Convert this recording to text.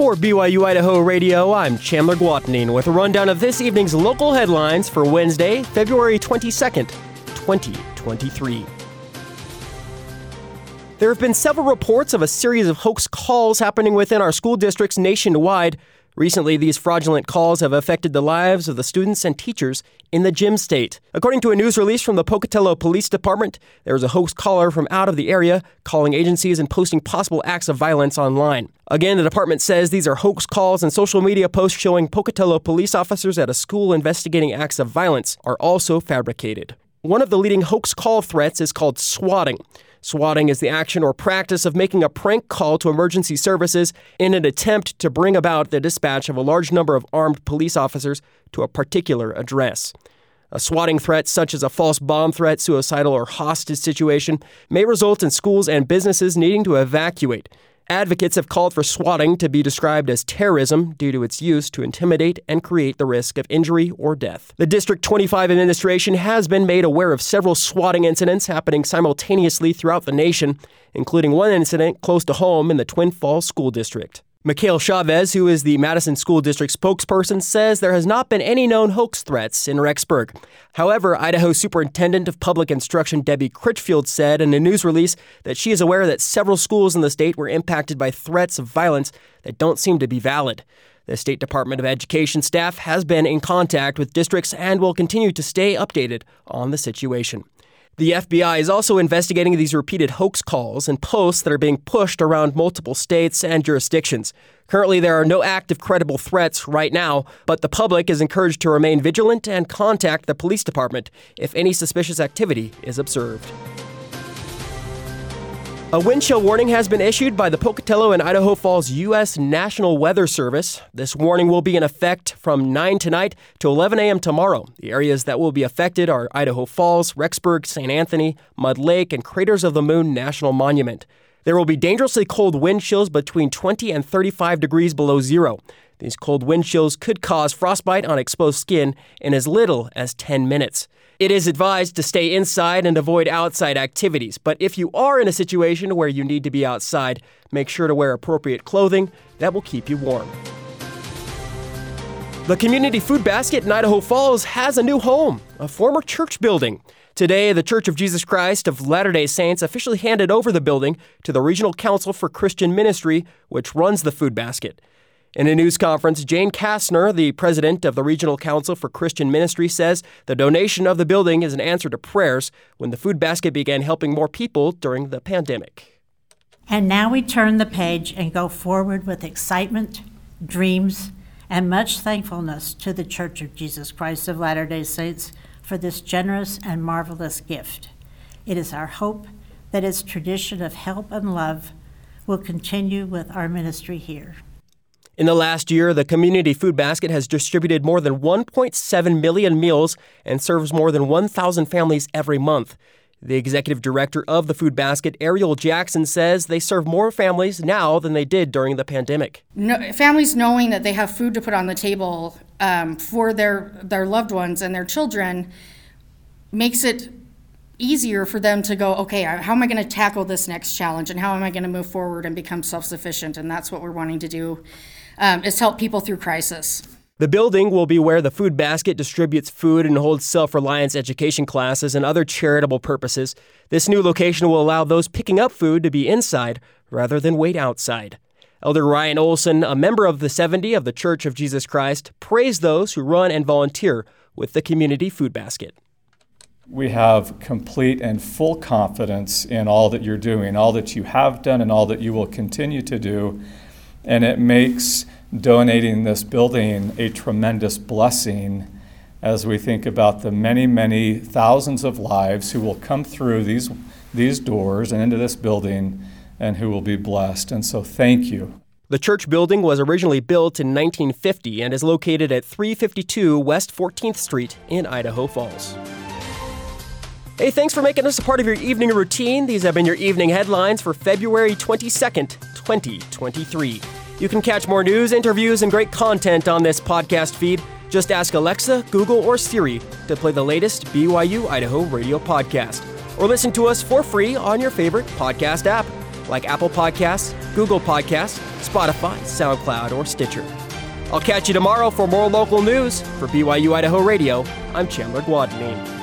For BYU Idaho Radio, I'm Chandler Guatanin with a rundown of this evening's local headlines for Wednesday, February 22nd, 2023. There have been several reports of a series of hoax calls happening within our school districts nationwide. Recently, these fraudulent calls have affected the lives of the students and teachers in the Gem State. According to a news release from the Pocatello Police Department, there was a hoax caller from out of the area calling agencies and posting possible acts of violence online. Again, the department says these are hoax calls and social media posts showing Pocatello police officers at a school investigating acts of violence are also fabricated. One of the leading hoax call threats is called swatting. Swatting is the action or practice of making a prank call to emergency services in an attempt to bring about the dispatch of a large number of armed police officers to a particular address. A swatting threat, such as a false bomb threat, suicidal, or hostage situation, may result in schools and businesses needing to evacuate. Advocates have called for swatting to be described as terrorism due to its use to intimidate and create the risk of injury or death. The District 25 administration has been made aware of several swatting incidents happening simultaneously throughout the nation, including one incident close to home in the Twin Falls School District. Mikhail Chavez, who is the Madison School District spokesperson, says there has not been any known hoax threats in Rexburg. However, Idaho Superintendent of Public Instruction Debbie Critchfield said in a news release that she is aware that several schools in the state were impacted by threats of violence that don't seem to be valid. The State Department of Education staff has been in contact with districts and will continue to stay updated on the situation. The FBI is also investigating these repeated hoax calls and posts that are being pushed around multiple states and jurisdictions. Currently, there are no active credible threats right now, but the public is encouraged to remain vigilant and contact the police department if any suspicious activity is observed. A wind chill warning has been issued by the Pocatello and Idaho Falls U.S. National Weather Service. This warning will be in effect from 9 tonight to 11 a.m. tomorrow. The areas that will be affected are Idaho Falls, Rexburg, St. Anthony, Mud Lake, and Craters of the Moon National Monument. There will be dangerously cold wind chills between 20 and 35 degrees below zero. These cold wind chills could cause frostbite on exposed skin in as little as 10 minutes. It is advised to stay inside and avoid outside activities, but if you are in a situation where you need to be outside, make sure to wear appropriate clothing that will keep you warm. The Community Food Basket in Idaho Falls has a new home, a former church building. Today, the Church of Jesus Christ of Latter day Saints officially handed over the building to the Regional Council for Christian Ministry, which runs the food basket. In a news conference, Jane Kastner, the president of the Regional Council for Christian Ministry, says the donation of the building is an answer to prayers when the food basket began helping more people during the pandemic. And now we turn the page and go forward with excitement, dreams, and much thankfulness to the Church of Jesus Christ of Latter day Saints for this generous and marvelous gift. It is our hope that its tradition of help and love will continue with our ministry here. In the last year, the Community Food Basket has distributed more than 1.7 million meals and serves more than 1,000 families every month. The executive director of the Food Basket, Ariel Jackson, says they serve more families now than they did during the pandemic. No, families knowing that they have food to put on the table um, for their their loved ones and their children makes it easier for them to go, okay, how am I going to tackle this next challenge, and how am I going to move forward and become self sufficient? And that's what we're wanting to do um, is help people through crisis. The building will be where the food basket distributes food and holds self reliance education classes and other charitable purposes. This new location will allow those picking up food to be inside rather than wait outside. Elder Ryan Olsen, a member of the 70 of the Church of Jesus Christ, praised those who run and volunteer with the community food basket. We have complete and full confidence in all that you're doing, all that you have done, and all that you will continue to do and it makes donating this building a tremendous blessing as we think about the many, many thousands of lives who will come through these, these doors and into this building and who will be blessed. And so, thank you. The church building was originally built in 1950 and is located at 352 West 14th Street in Idaho Falls. Hey, thanks for making us a part of your evening routine. These have been your evening headlines for February 22nd, 2023. You can catch more news, interviews, and great content on this podcast feed. Just ask Alexa, Google, or Siri to play the latest BYU Idaho radio podcast. Or listen to us for free on your favorite podcast app, like Apple Podcasts, Google Podcasts, Spotify, SoundCloud, or Stitcher. I'll catch you tomorrow for more local news. For BYU Idaho Radio, I'm Chandler Guadagnine.